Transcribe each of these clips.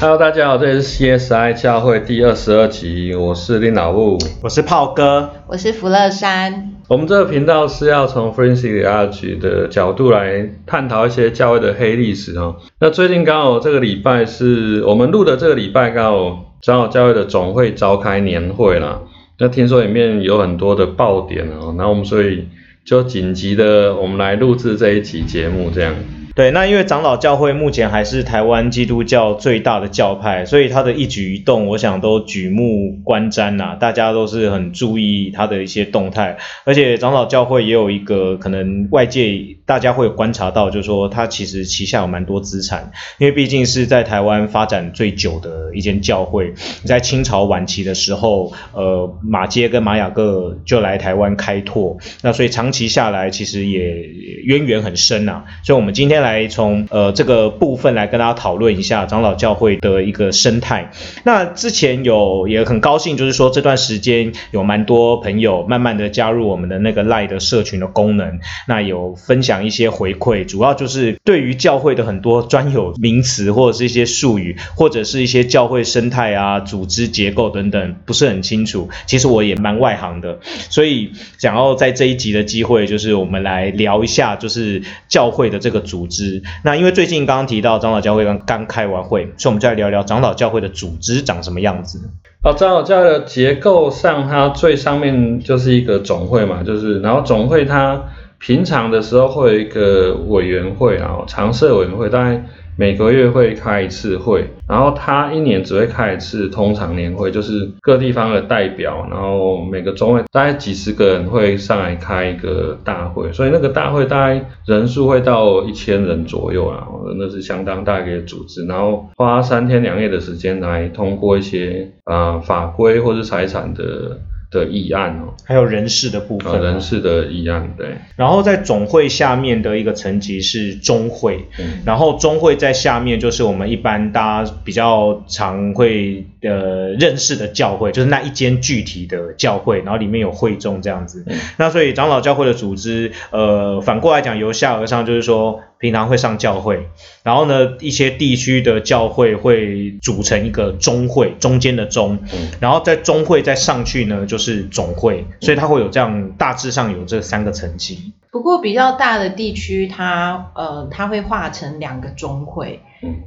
Hello，大家好，这里是 CSI 教会第二十二集，我是林老布，我是炮哥，我是福乐山。我们这个频道是要从 Forensic Arch 的角度来探讨一些教会的黑历史哦。那最近刚好这个礼拜是我们录的这个礼拜，刚好长老教会的总会召开年会啦。那听说里面有很多的爆点哦，那我们所以就紧急的我们来录制这一集节目这样。对，那因为长老教会目前还是台湾基督教最大的教派，所以他的一举一动，我想都举目观瞻呐，大家都是很注意他的一些动态。而且长老教会也有一个可能外界大家会观察到，就是说他其实旗下有蛮多资产，因为毕竟是在台湾发展最久的一间教会，在清朝晚期的时候，呃，马街跟马雅各就来台湾开拓，那所以长期下来其实也渊源很深呐。所以我们今天。来从呃这个部分来跟大家讨论一下长老教会的一个生态。那之前有也很高兴，就是说这段时间有蛮多朋友慢慢的加入我们的那个赖的社群的功能，那有分享一些回馈，主要就是对于教会的很多专有名词或者是一些术语，或者是一些教会生态啊、组织结构等等不是很清楚。其实我也蛮外行的，所以想要在这一集的机会，就是我们来聊一下，就是教会的这个组。织那因为最近刚刚提到长老教会刚刚开完会，所以我们就来聊聊长老教会的组织长什么样子。哦，长老教会的结构上，它最上面就是一个总会嘛，就是然后总会它平常的时候会有一个委员会啊，常设委员会大概。每个月会开一次会，然后他一年只会开一次通常年会，就是各地方的代表，然后每个中会大概几十个人会上来开一个大会，所以那个大会大概人数会到一千人左右啊，那是相当大一个组织，然后花三天两夜的时间来通过一些啊法规或是财产的。的议案哦，还有人事的部分，人事的议案对。然后在总会下面的一个层级是中会，然后中会在下面就是我们一般大家比较常会呃认识的教会，就是那一间具体的教会，然后里面有会众这样子。那所以长老教会的组织，呃，反过来讲由下而上，就是说。平常会上教会，然后呢，一些地区的教会会组成一个中会，中间的中，然后在中会再上去呢，就是总会，所以它会有这样大致上有这三个层级。不过比较大的地区，它呃，它会划成两个中会，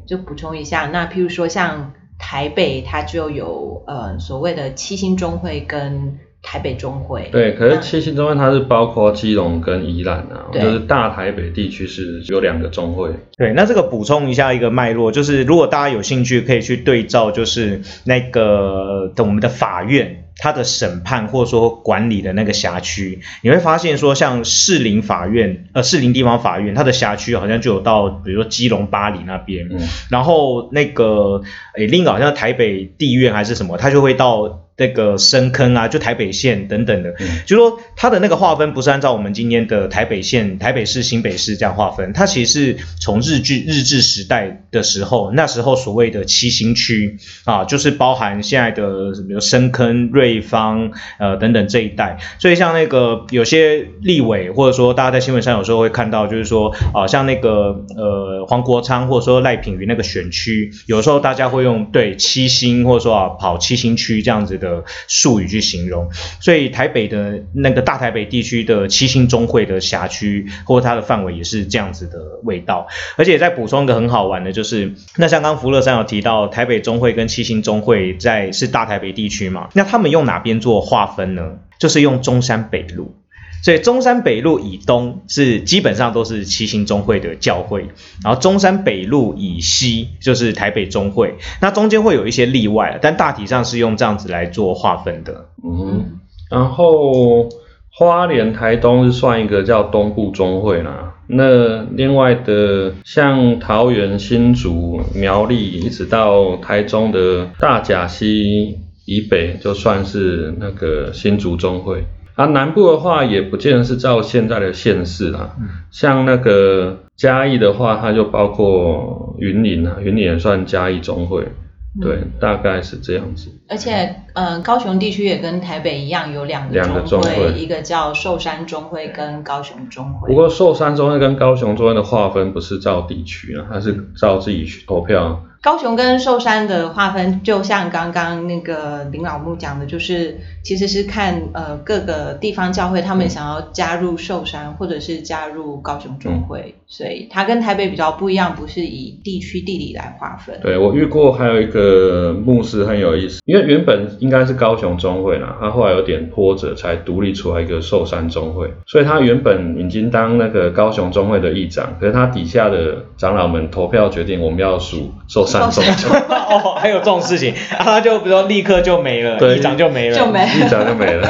就补充一下，那譬如说像台北，它就有呃所谓的七星中会跟。台北中会对，可是七星中会它是包括基隆跟宜兰啊，就是大台北地区是有两个中会。对，那这个补充一下一个脉络，就是如果大家有兴趣，可以去对照，就是那个我们的法院它的审判或者说管理的那个辖区，你会发现说，像士林法院呃士林地方法院，它的辖区好像就有到，比如说基隆巴黎那边，然后那个诶另一个好像台北地院还是什么，它就会到。那个深坑啊，就台北县等等的，就说它的那个划分不是按照我们今天的台北县、台北市、新北市这样划分，它其实是从日据日治时代的时候，那时候所谓的七星区啊，就是包含现在的比如深坑、瑞芳呃等等这一带，所以像那个有些立委或者说大家在新闻上有时候会看到，就是说啊，像那个呃黄国昌或者说赖品妤那个选区，有时候大家会用对七星或者说啊跑七星区这样子。的术语去形容，所以台北的那个大台北地区的七星中会的辖区或它的范围也是这样子的味道，而且再补充一个很好玩的，就是那像刚福乐山有提到台北中会跟七星中会在是大台北地区嘛，那他们用哪边做划分呢？就是用中山北路。所以中山北路以东是基本上都是七星中会的教会，然后中山北路以西就是台北中会，那中间会有一些例外，但大体上是用这样子来做划分的。嗯，然后花莲台东是算一个叫东部中会啦，那另外的像桃园新竹苗栗一直到台中的大甲溪以北，就算是那个新竹中会。啊，南部的话也不见得是照现在的县市啦，像那个嘉义的话，它就包括云林啊，云林也算嘉义中会，对，大概是这样子。而且，嗯，高雄地区也跟台北一样，有两个中会，一个叫寿山中会跟高雄中会。不过寿山中会跟高雄中会的划分不是照地区啊，它是照自己去投票。高雄跟寿山的划分，就像刚刚那个林老木讲的，就是其实是看呃各个地方教会他们想要加入寿山或者是加入高雄中会，所以它跟台北比较不一样，不是以地区地理来划分。对我遇过还有一个牧师很有意思，因为原本应该是高雄中会啦，他后来有点波折才独立出来一个寿山中会，所以他原本已经当那个高雄中会的议长，可是他底下的长老们投票决定我们要属寿山中会。哦，还有这种事情，啊，他就比如说立刻就没了，对议长就没了，就没议长就没了。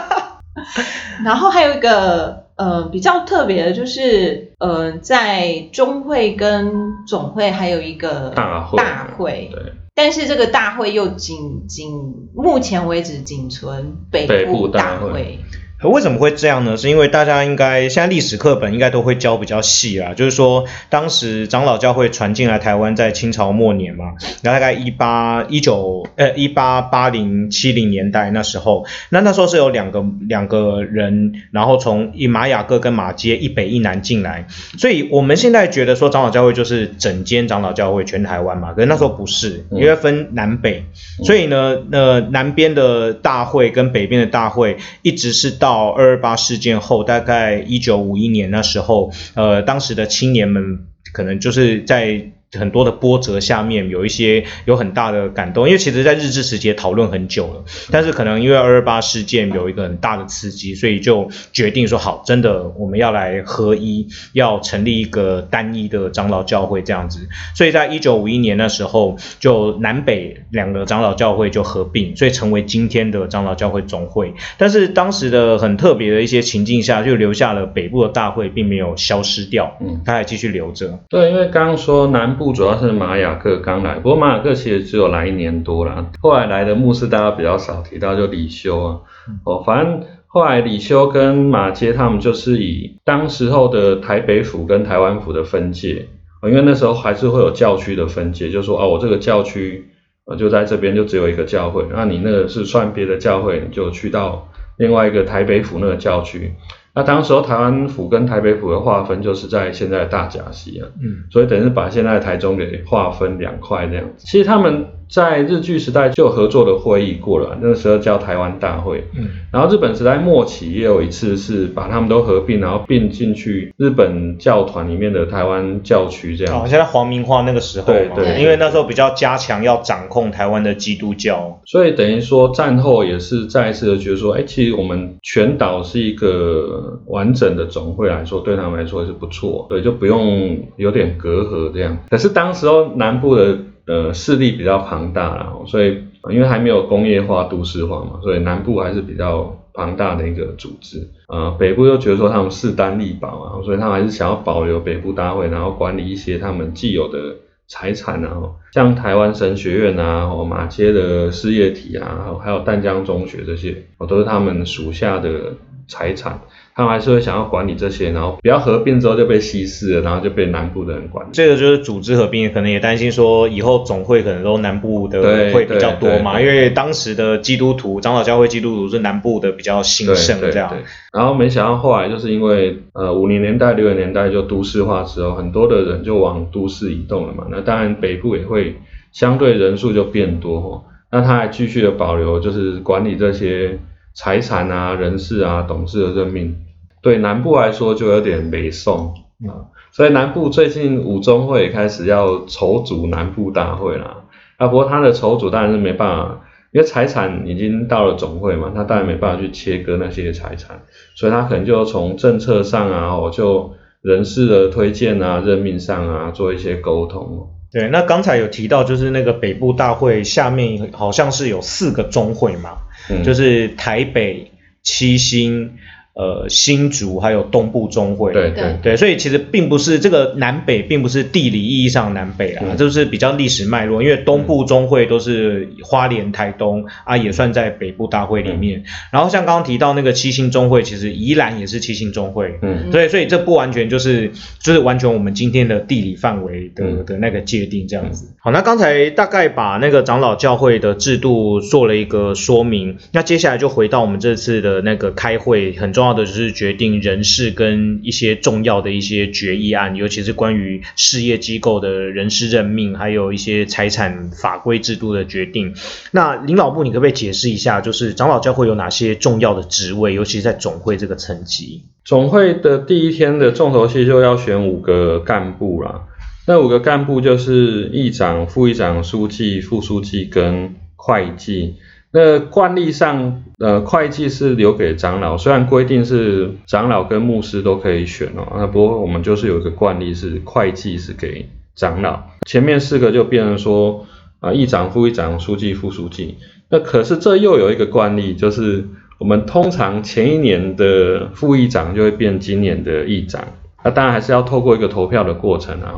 然后还有一个呃比较特别的，就是呃在中会跟总会还有一个大会。大会，对，但是这个大会又仅仅目前为止仅存北北部大大会为什么会这样呢？是因为大家应该现在历史课本应该都会教比较细啦，就是说当时长老教会传进来台湾，在清朝末年嘛，然后大概一八一九呃一八八零七零年代那时候，那那时候是有两个两个人，然后从以马雅各跟马街一北一南进来，所以我们现在觉得说长老教会就是整间长老教会全台湾嘛，可是那时候不是，因为分南北，所以呢，呃南边的大会跟北边的大会一直是到。到二二八事件后，大概一九五一年那时候，呃，当时的青年们可能就是在。很多的波折下面有一些有很大的感动，因为其实，在日治时期讨论很久了，但是可能因为二二八事件有一个很大的刺激，所以就决定说好，真的我们要来合一，要成立一个单一的长老教会这样子。所以在一九五一年那时候，就南北两个长老教会就合并，所以成为今天的长老教会总会。但是当时的很特别的一些情境下，就留下了北部的大会，并没有消失掉，嗯，它还继续留着。对，因为刚刚说南。部主要是马雅克刚来，不过马雅克其实只有来一年多了，后来来的牧师大家比较少提到，就李修啊，哦，反正后来李修跟马街他们就是以当时候的台北府跟台湾府的分界，因为那时候还是会有教区的分界，就说哦，我这个教区呃就在这边就只有一个教会，那你那个是算别的教会，你就去到另外一个台北府那个教区。那当时候台湾府跟台北府的划分就是在现在的大甲溪啊，嗯，所以等于是把现在台中给划分两块这样子。其实他们。在日据时代就有合作的会议过了，那个时候叫台湾大会。嗯，然后日本时代末期也有一次是把他们都合并，然后并进去日本教团里面的台湾教区这样。哦，像在皇民化那个时候嘛，对对，因为那时候比较加强要掌控台湾的基督教，所以等于说战后也是再一次的觉得说，哎，其实我们全岛是一个完整的总会来说，对他们来说是不错，对，就不用有点隔阂这样。可是当时候南部的。呃，势力比较庞大啦，所以因为还没有工业化、都市化嘛，所以南部还是比较庞大的一个组织。呃，北部又觉得说他们势单力薄啊，所以他们还是想要保留北部大会，然后管理一些他们既有的财产啊，像台湾神学院啊、马街的事业体啊，还有淡江中学这些，都是他们属下的财产。他们还是会想要管理这些，然后不要合并之后就被稀释了，然后就被南部的人管。这个就是组织合并，可能也担心说以后总会可能都南部的会比较多嘛，因为当时的基督徒长老教会基督徒是南部的比较兴盛这样。然后没想到后来就是因为呃五零年代六零年代就都市化之后，很多的人就往都市移动了嘛，那当然北部也会相对人数就变多，那他还继续的保留就是管理这些财产啊、人事啊、董事的任命。对南部来说就有点北宋啊，所以南部最近五中会开始要筹组南部大会啦啊，不过他的筹组当然是没办法，因为财产已经到了总会嘛，他当然没办法去切割那些财产，所以他可能就从政策上啊，我就人事的推荐啊、任命上啊做一些沟通。对，那刚才有提到就是那个北部大会下面好像是有四个中会嘛，就是台北、七星。呃，新竹还有东部中会，对对对，所以其实并不是这个南北，并不是地理意义上南北啊，就是比较历史脉络。因为东部中会都是花莲、台东啊，也算在北部大会里面。然后像刚刚提到那个七星中会，其实宜兰也是七星中会，嗯，对，所以这不完全就是就是完全我们今天的地理范围的的那个界定这样子。好，那刚才大概把那个长老教会的制度做了一个说明，那接下来就回到我们这次的那个开会很重要。要的就是决定人事跟一些重要的一些决议案，尤其是关于事业机构的人事任命，还有一些财产法规制度的决定。那林老部，你可不可以解释一下，就是长老教会有哪些重要的职位，尤其是在总会这个层级？总会的第一天的重头戏就要选五个干部啦。那五个干部就是议长、副议长、书记、副书记跟会计。那惯例上，呃，会计是留给长老，虽然规定是长老跟牧师都可以选哦，那不过我们就是有一个惯例是会计是给长老，前面四个就变成说啊，议长、副议长、书记、副书记。那可是这又有一个惯例，就是我们通常前一年的副议长就会变今年的议长，那当然还是要透过一个投票的过程啊。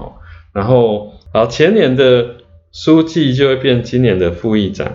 然后，好前年的书记就会变今年的副议长，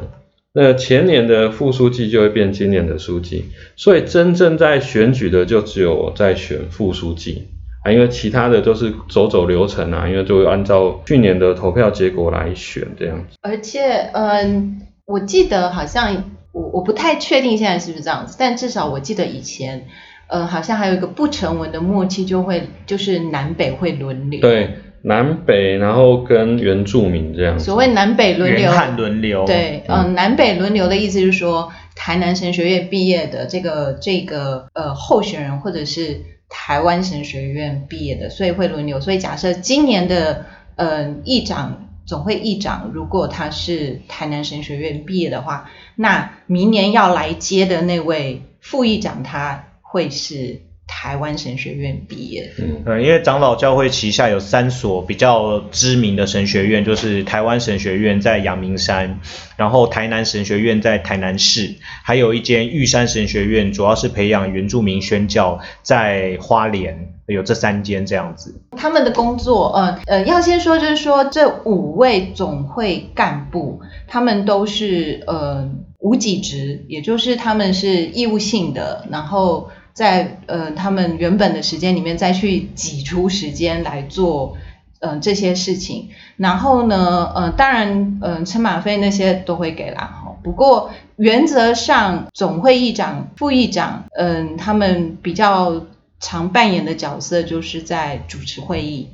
那前年的副书记就会变今年的书记，所以真正在选举的就只有在选副书记啊，因为其他的都是走走流程啊，因为就会按照去年的投票结果来选这样子。而且，嗯，我记得好像我我不太确定现在是不是这样子，但至少我记得以前，呃，好像还有一个不成文的默契，就会就是南北会轮流。对。南北，然后跟原住民这样。所谓南北轮流，汉轮流。对，嗯，南北轮流的意思就是说，台南神学院毕业的这个这个呃候选人，或者是台湾神学院毕业的，所以会轮流。所以假设今年的呃议长总会议长，如果他是台南神学院毕业的话，那明年要来接的那位副议长，他会是。台湾神学院毕业，嗯，因为长老教会旗下有三所比较知名的神学院，就是台湾神学院在阳明山，然后台南神学院在台南市，还有一间玉山神学院，主要是培养原住民宣教，在花莲有这三间这样子。他们的工作，呃呃，要先说就是说这五位总会干部，他们都是呃无给职，也就是他们是义务性的，然后。在呃他们原本的时间里面再去挤出时间来做呃这些事情，然后呢呃当然呃车马费那些都会给啦哈，不过原则上总会议长、副议长嗯他们比较常扮演的角色就是在主持会议，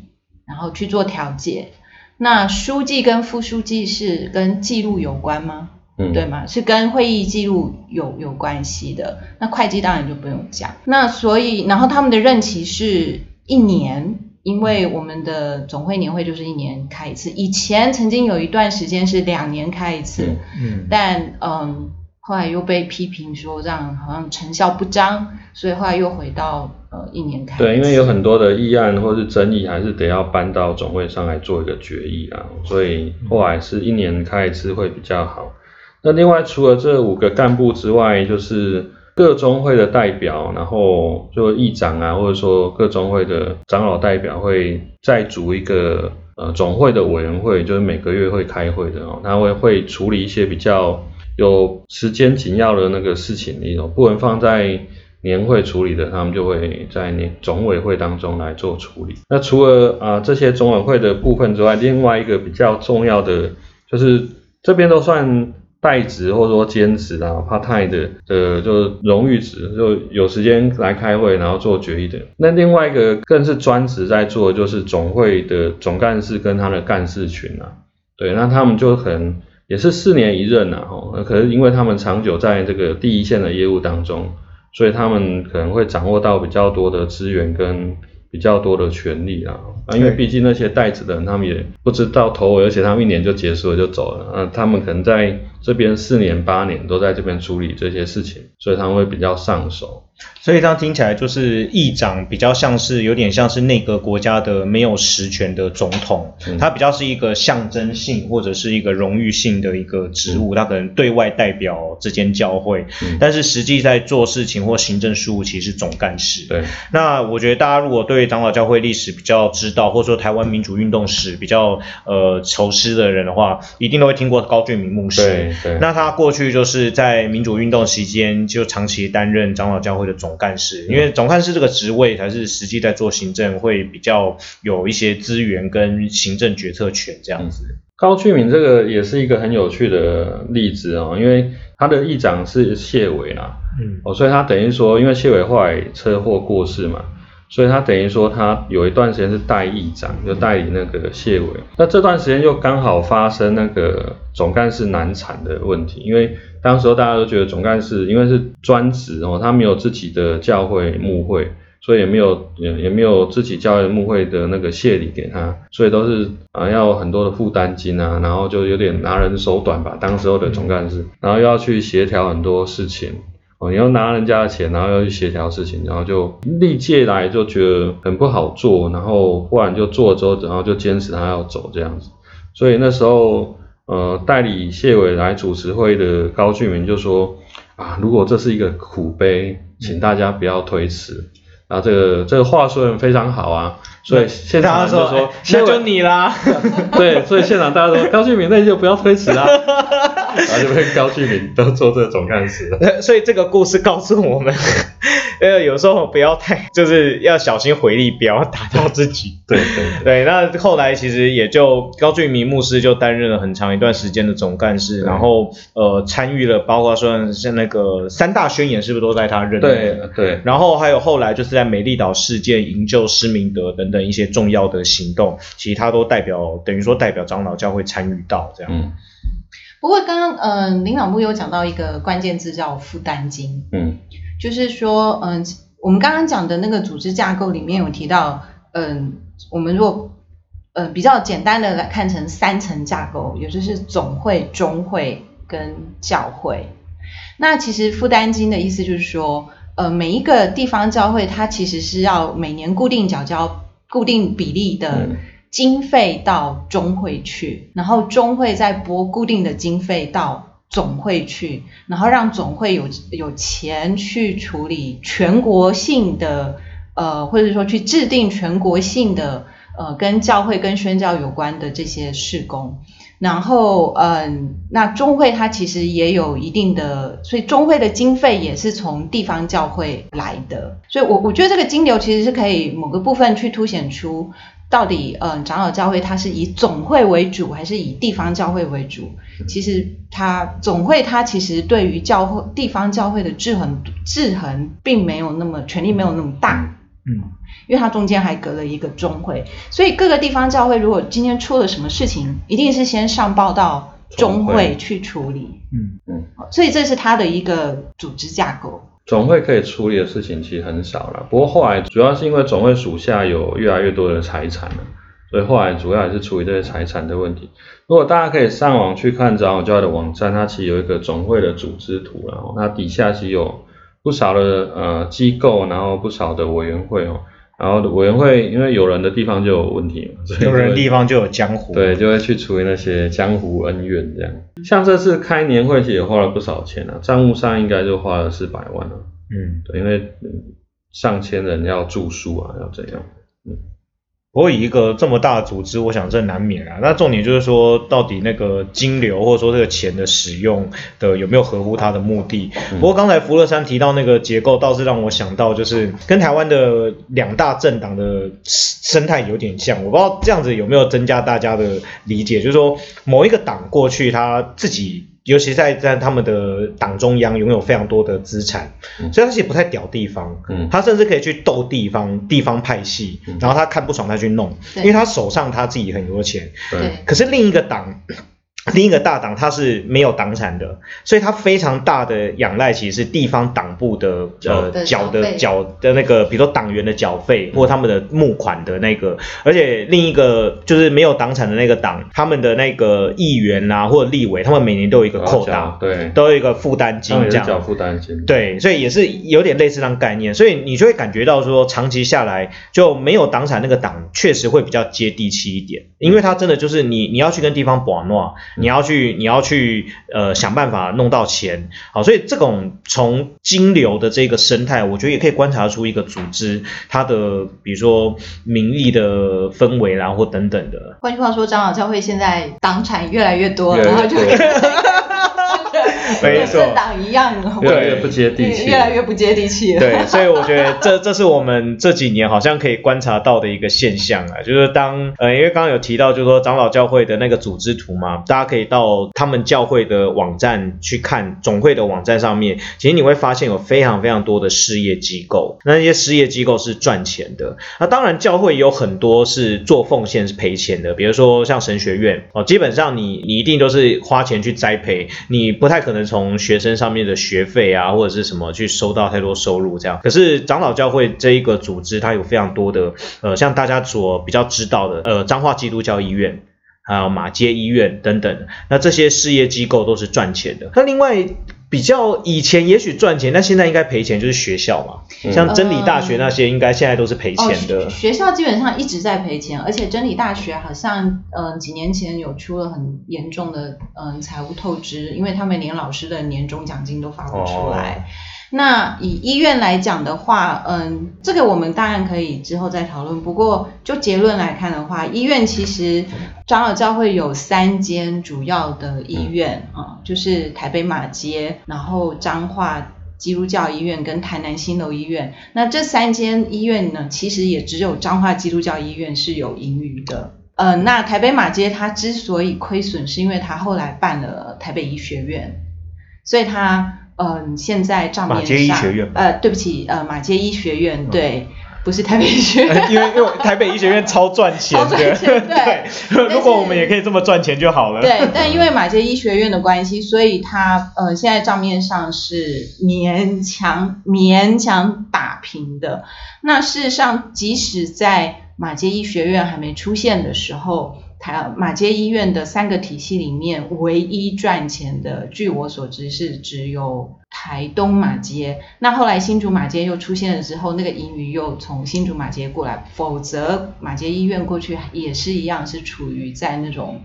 然后去做调解。那书记跟副书记是跟记录有关吗？对吗？是跟会议记录有有关系的。那会计当然就不用讲。那所以，然后他们的任期是一年，因为我们的总会年会就是一年开一次。以前曾经有一段时间是两年开一次，嗯，但嗯，后来又被批评说这样好像成效不彰，所以后来又回到呃一年开。对，因为有很多的议案或是争议，还是得要搬到总会上来做一个决议啊，所以后来是一年开一次会比较好。那另外除了这五个干部之外，就是各中会的代表，然后就议长啊，或者说各中会的长老代表会再组一个呃总会的委员会，就是每个月会开会的哦，他会会处理一些比较有时间紧要的那个事情，那种不能放在年会处理的，他们就会在年总委会当中来做处理。那除了啊这些总委会的部分之外，另外一个比较重要的就是这边都算。代职或者说兼职啊，part time 的，呃，就是荣誉职，就有时间来开会，然后做决议的。那另外一个更是专职在做，就是总会的总干事跟他的干事群啊，对，那他们就可能也是四年一任啊，吼，可是因为他们长久在这个第一线的业务当中，所以他们可能会掌握到比较多的资源跟。比较多的权利啊，啊，因为毕竟那些带子的人，他们也不知道头尾，而且他们一年就结束了就走了，啊，他们可能在这边四年八年都在这边处理这些事情，所以他们会比较上手。所以这样听起来就是议长比较像是有点像是那个国家的没有实权的总统，他比较是一个象征性或者是一个荣誉性的一个职务，他可能对外代表之间教会，但是实际在做事情或行政事务其实是总干事。对，那我觉得大家如果对长老教会历史比较知道，或者说台湾民主运动史比较呃熟悉的人的话，一定都会听过高俊明牧师。对对，那他过去就是在民主运动期间就长期担任长老教会。总干事，因为总干事这个职位才是实际在做行政，会比较有一些资源跟行政决策权这样子。高俊敏这个也是一个很有趣的例子哦，因为他的议长是谢伟啦，嗯。哦，所以他等于说，因为谢伟后来车祸过世嘛，所以他等于说他有一段时间是代议长，就代理那个谢伟。那这段时间又刚好发生那个总干事难产的问题，因为当时候大家都觉得总干事因为是专职哦，他没有自己的教会牧会。所以也没有也也没有自己教会牧会的那个谢礼给他，所以都是啊要很多的负担金啊，然后就有点拿人手短吧，当时候的总干事，然后又要去协调很多事情，哦，你要拿人家的钱，然后要去协调事情，然后就历届来就觉得很不好做，然后忽然就做了之后，然后就坚持他要走这样子，所以那时候呃代理谢伟来主持会的高俊明就说啊，如果这是一个苦悲，请大家不要推辞。然后这个这个话说的非常好啊，所以现场就说，哎那就你啦，对，所以现场大家说高俊明那就不要推迟啦，然后就被高俊明都做这个总干事了。所以这个故事告诉我们，呃，有时候不要太，就是要小心回力不要打到自己。对对对，那后来其实也就高俊明牧师就担任了很长一段时间的总干事，然后呃参与了包括说像那个三大宣言是不是都在他任内？对对，然后还有后来就是在美丽岛事件营救施明德等等一些重要的行动，其实他都代表等于说代表长老教会参与到这样。嗯不过刚刚呃林老木有讲到一个关键字叫负担金，嗯就是说嗯、我们刚刚讲的那个组织架构里面有提到，嗯、我们如果呃比较简单的来看成三层架构，也就是总会、中会跟教会。那其实负担金的意思就是说，呃，每一个地方教会它其实是要每年固定缴交固定比例的嗯经费到中会去，然后中会再拨固定的经费到总会去，然后让总会有有钱去处理全国性的呃，或者说去制定全国性的呃跟教会跟宣教有关的这些事工。然后，嗯，那中会它其实也有一定的，所以中会的经费也是从地方教会来的，所以我我觉得这个金流其实是可以某个部分去凸显出到底，嗯，长老教会它是以总会为主还是以地方教会为主？其实它总会它其实对于教会地方教会的制衡制衡并没有那么权力没有那么大，嗯。因为它中间还隔了一个中会，所以各个地方教会如果今天出了什么事情，一定是先上报到中会会。去处理，嗯嗯。所以这是它的一个组织架构。总会可以处理的事情其实很少了，不过后来主要是因为总会属下有越来越多的财产了，所以后来主要还是处理这些财产的问题。如果大家可以上网去看长老教的网站，它其实有一个总会的组织图，然后它底下其实有不少的呃机构，然后不少的委员会哦，然后委员会因为有人的地方就有问题嘛，所以有人的地方就有江湖。对，就会去处理那些江湖恩怨这样。像这次开年会其实也花了不少钱啊，账目上应该就花了四百万了、嗯，对，因为嗯上千人要住宿啊，要怎样？不过以一个这么大的组织，我想这难免啊。那重点就是说，到底那个金流或者说这个钱的使用的有没有合乎它的目的？不过刚才福乐山提到那个结构，倒是让我想到，就是跟台湾的两大政党的生态有点像。我不知道这样子有没有增加大家的理解，就是说某一个党过去他自己。尤其在在他们的党中央拥有非常多的资产，嗯。所以他其实不太屌地方，嗯。他甚至可以去斗地方地方派系，嗯。然后他看不爽他去弄，因为他手上他自己很多钱。对，可是另一个党，另一个大党它是没有党产的，所以它非常大的仰赖其实是地方党部的呃的缴的缴的那个，比如说党员的缴费或他们的募款的那个，而且另一个就是没有党产的那个党，他们的那个议员啊或者立委，他们每年都有一个扣然打，对，都有一个负担金这样。负担金，对，所以也是有点类似这样概念，所以你就会感觉到说，长期下来就没有党产那个党确实会比较接地气一点，因为它真的就是你你要去跟地方把诺，你要去你要去呃想办法弄到钱，好，所以这种从金流的这个生态，我觉得也可以观察出一个组织它的比如说民意的氛围啦或等等的。换句话说，长老教会现在党产越来越多，越来越然后就多 没错。政党一样，越来越不接地气，越来越不接地气。了。对，所以我觉得 这这是我们这几年好像可以观察到的一个现象啊，就是当呃，因为刚刚有提到，就是说长老教会的那个组织图嘛，大家可以到他们教会的网站去看，总会的网站上面，其实你会发现有非常非常多的事业机构，那些事业机构是赚钱的，那当然教会有很多是做奉献是赔钱的，比如说像神学院哦，基本上你你一定都是花钱去栽培，你不太可能从学生上面的学费啊或者是什么去收到太多收入这样。可是长老教会这一个组织，它有非常多的呃，像大家所比较知道的呃，彰化基督教医院。还有马街医院等等，那这些事业机构都是赚钱的。那另外比较以前也许赚钱，但现在应该赔钱，就是学校嘛，嗯像真理大学那些，应该现在都是赔钱的。哦，学校基本上一直在赔钱，而且真理大学好像嗯、呃几年前有出了很严重的嗯、呃财务透支，因为他们连老师的年终奖金都发不出来。那以医院来讲的话，嗯，这个我们当然可以之后再讨论。不过就结论来看的话，医院其实长老教会有三间主要的医院啊、就是台北马街，然后彰化基督教医院跟台南新楼医院。那这三间医院呢，其实也只有彰化基督教医院是有盈余的。呃，那台北马街它之所以亏损，是因为它后来办了台北医学院，所以它嗯、现在账面上马街医学院呃，对不起，呃，马街医学院对，不是台北医学院。因为因为台北医学院超赚钱的，超赚钱 对如果我们也可以这么赚钱就好了。对，但因为马街医学院的关系，所以它呃现在账面上是勉强勉强打平的。那事实上，即使在马街医学院还没出现的时候，台马街医院的三个体系里面，唯一赚钱的，据我所知是只有台东马街。那后来新竹马街又出现了之后，那个盈余又从新竹马街过来，否则马街医院过去也是一样是处于在那种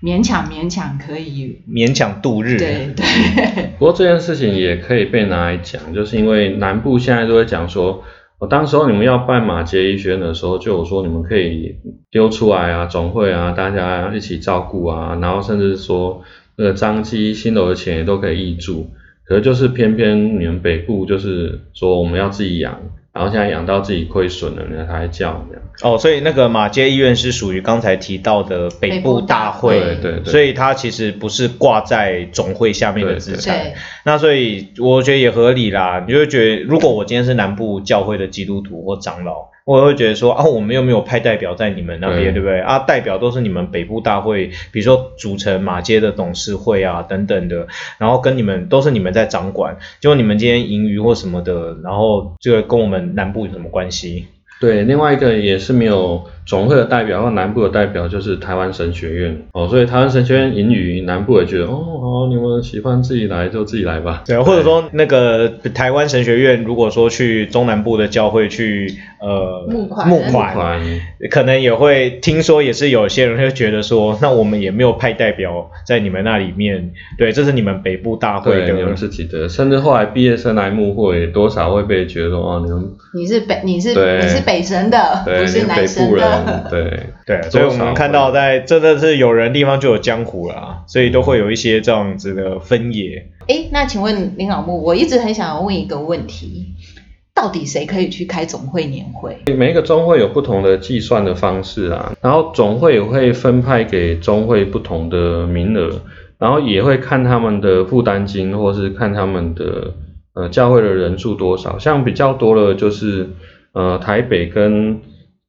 勉强勉强可以，勉强度日。对对。不过这件事情也可以被拿来讲，就是因为南部现在都会讲说，我、当时候你们要办马杰医学院的时候，就有说你们可以丢出来啊，总会啊，大家一起照顾啊，然后甚至说那个张基新楼的钱也都可以挹注，可是就是偏偏你们北部就是说我们要自己养，然后现在养到自己亏损了，呢，它还叫这样。哦，所以那个马街医院是属于刚才提到的北部大会，对对对所以它其实不是挂在总会下面的资产。那所以我觉得也合理啦，你就会觉得，如果我今天是南部教会的基督徒或长老，我会觉得说啊，我们又没有派代表在你们那边，对对不对？啊，代表都是你们北部大会，比如说组成马街的董事会啊等等的，然后跟你们都是你们在掌管，结果你们今天盈余或什么的，然后这个跟我们南部有什么关系？对，另外一个也是没有总会的代表或南部的代表，就是台湾神学院哦，所以台湾神学院盈余，南部也觉得哦好，你们喜欢自己来就自己来吧。对，或者说那个台湾神学院，如果说去中南部的教会去呃募款。募募款，可能也会听说，也是有些人会觉得说，那我们也没有派代表在你们那里面，对，这是你们北部大会的，你们的，自己的，甚至后来毕业生来募会，多少会被觉得说哦，你们你是北你是你是北神的，对，不是南神部人的，。对，对，所以我们看到在真的是有人地方就有江湖啦，所以都会有一些这样子的分野。哎，那请问林老木，我一直很想要问一个问题，到底谁可以去开总会年会？每一个中会有不同的计算的方式啊，然后总会也会分派给中会不同的名额，然后也会看他们的负担金，或是看他们的呃教会的人数多少。像比较多的就是呃台北跟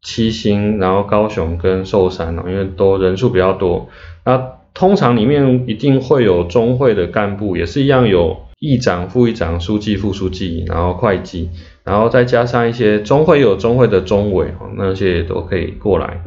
七星，然后高雄跟寿山哦，因为都人数比较多。那通常里面一定会有中会的干部，也是一样有议长、副议长、书记、副书记，然后会计。然后再加上一些中会有中会的中委，那些都可以过来。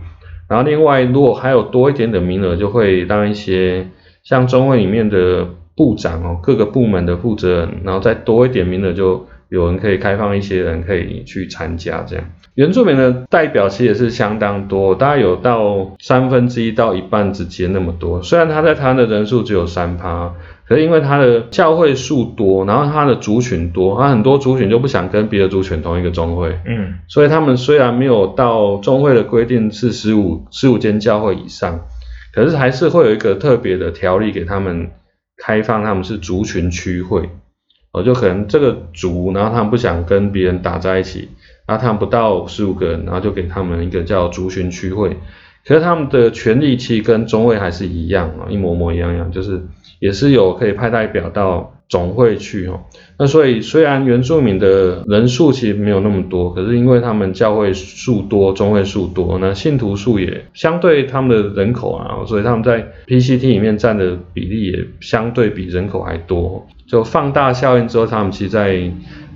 然后另外如果还有多一点的名额，就会让一些像中会里面的部长哦，各个部门的负责人，然后再多一点名额，就有人可以开放一些人可以去参加这样。原住民的代表其实也是相当多，大概有到三分之一到一半之间那么多。虽然他在台湾的人数只有三趴，可是因为它的教会数多，然后它的族群多，他很多族群就不想跟别的族群同一个中会，嗯，所以他们虽然没有到中会的规定是十五十五间教会以上，可是还是会有一个特别的条例给他们开放他们是族群区会，哦，就可能这个族，然后他们不想跟别人打在一起，然后他们不到十五个人，然后就给他们一个叫族群区会，可是他们的权力其实跟中会还是一样啊，一模模一样样，就是也是有可以派代表到。总会去哦，那所以虽然原住民的人数其实没有那么多，可是因为他们教会数多，中会数多，那信徒数也相对他们的人口啊，所以他们在 PCT 里面占的比例也相对比人口还多。就放大效应之后，他们其实在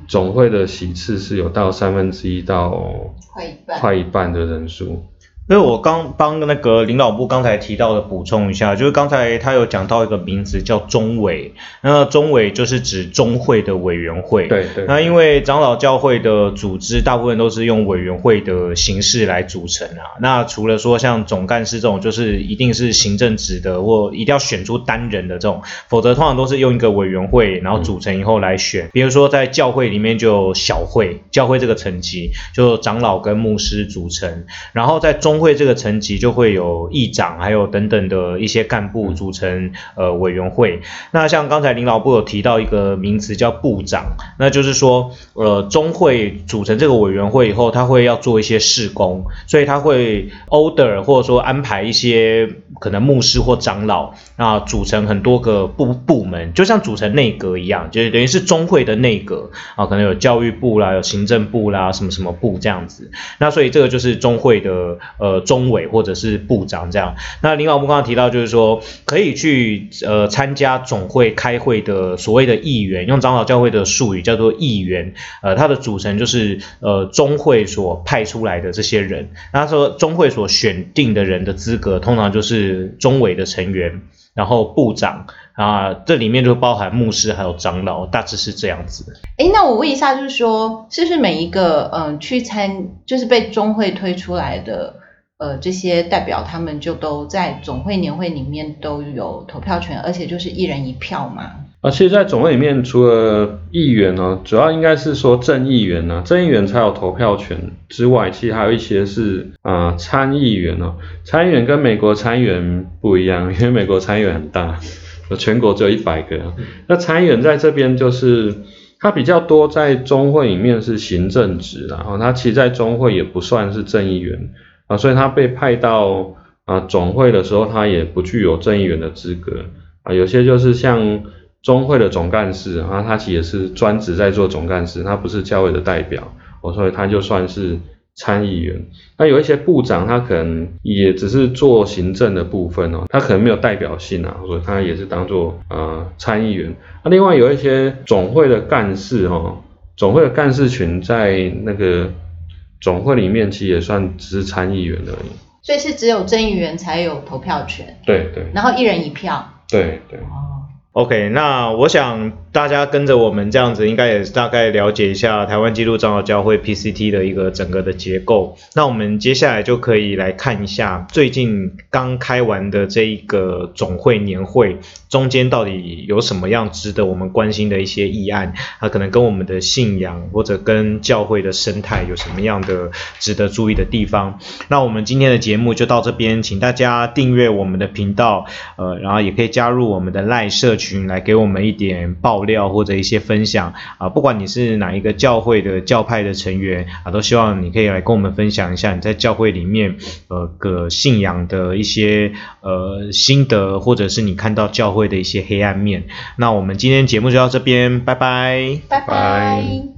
总会的席次是有到三分之一到快一半快一半的人数。因为我刚帮那个领导部刚才提到的补充一下，就是刚才他有讲到一个名字叫中委，那中委就是指中会的委员会。对对。那因为长老教会的组织大部分都是用委员会的形式来组成啊。那除了说像总干事这种，就是一定是行政职的或一定要选出单人的这种，否则通常都是用一个委员会，然后组成以后来选。比如说在教会里面就有小会，教会这个层级就长老跟牧师组成，然后在中。会这个层级就会有议长，还有等等的一些干部组成呃委员会。那像刚才领导部有提到一个名词叫部长，那就是说呃中会组成这个委员会以后，他会要做一些事工，所以他会 order 或者说安排一些可能牧师或长老啊组成很多个部部门，就像组成内阁一样，就是等于是中会的内阁啊，可能有教育部啦，有行政部啦，什么什么部这样子。那所以这个就是中会的。呃，呃中委或者是部长这样。那领导部刚刚提到，就是说可以去呃参加总会开会的所谓的议员，用长老教会的术语叫做议员。呃，它的组成就是呃中会所派出来的这些人。他说中会所选定的人的资格，通常就是中委的成员，然后部长啊，这里面就包含牧师还有长老，大致是这样子。哎，那我问一下，就是说是不是每一个嗯去参，就是被中会推出来的？呃，这些代表他们就都在总会年会里面都有投票权，而且就是一人一票嘛。啊，其实，在总会里面，除了议员呢，主要应该是说正议员呢，正议员才有投票权之外，其实还有一些是啊参议员哦。参议员跟美国参议员不一样，因为美国参议员很大，全国只有一百个。那参议员在这边就是他比较多，在中会里面是行政职，然后他其实在中会也不算是正议员。啊，所以他被派到啊总会的时候，他也不具有正议员的资格啊。有些就是像中会的总干事啊，他其实也是专职在做总干事，他不是教会的代表，哦，所以他就算是参议员。那有一些部长，他可能也只是做行政的部分哦，他可能没有代表性啊，所以他也是当做呃参议员。那另外有一些总会的干事哈，总会的干事群在那个。总会里面其实也算只是参议员而已，所以是只有真议员才有投票权。对对。然后一人一票。对对。哦。OK，那我想。大家跟着我们这样子，应该也大概了解一下台湾基督长老教会 PCT 的一个整个的结构。那我们接下来就可以来看一下最近刚开完的这一个总会年会，中间到底有什么样值得我们关心的一些议案，啊，可能跟我们的信仰或者跟教会的生态有什么样的值得注意的地方。那我们今天的节目就到这边，请大家订阅我们的频道，呃，然后也可以加入我们的赖社群来给我们一点爆。料或者一些分享啊，不管你是哪一个教会的教派的成员啊，都希望你可以来跟我们分享一下你在教会里面呃个信仰的一些呃心得，或者是你看到教会的一些黑暗面。那我们今天节目就到这边，拜拜，拜拜。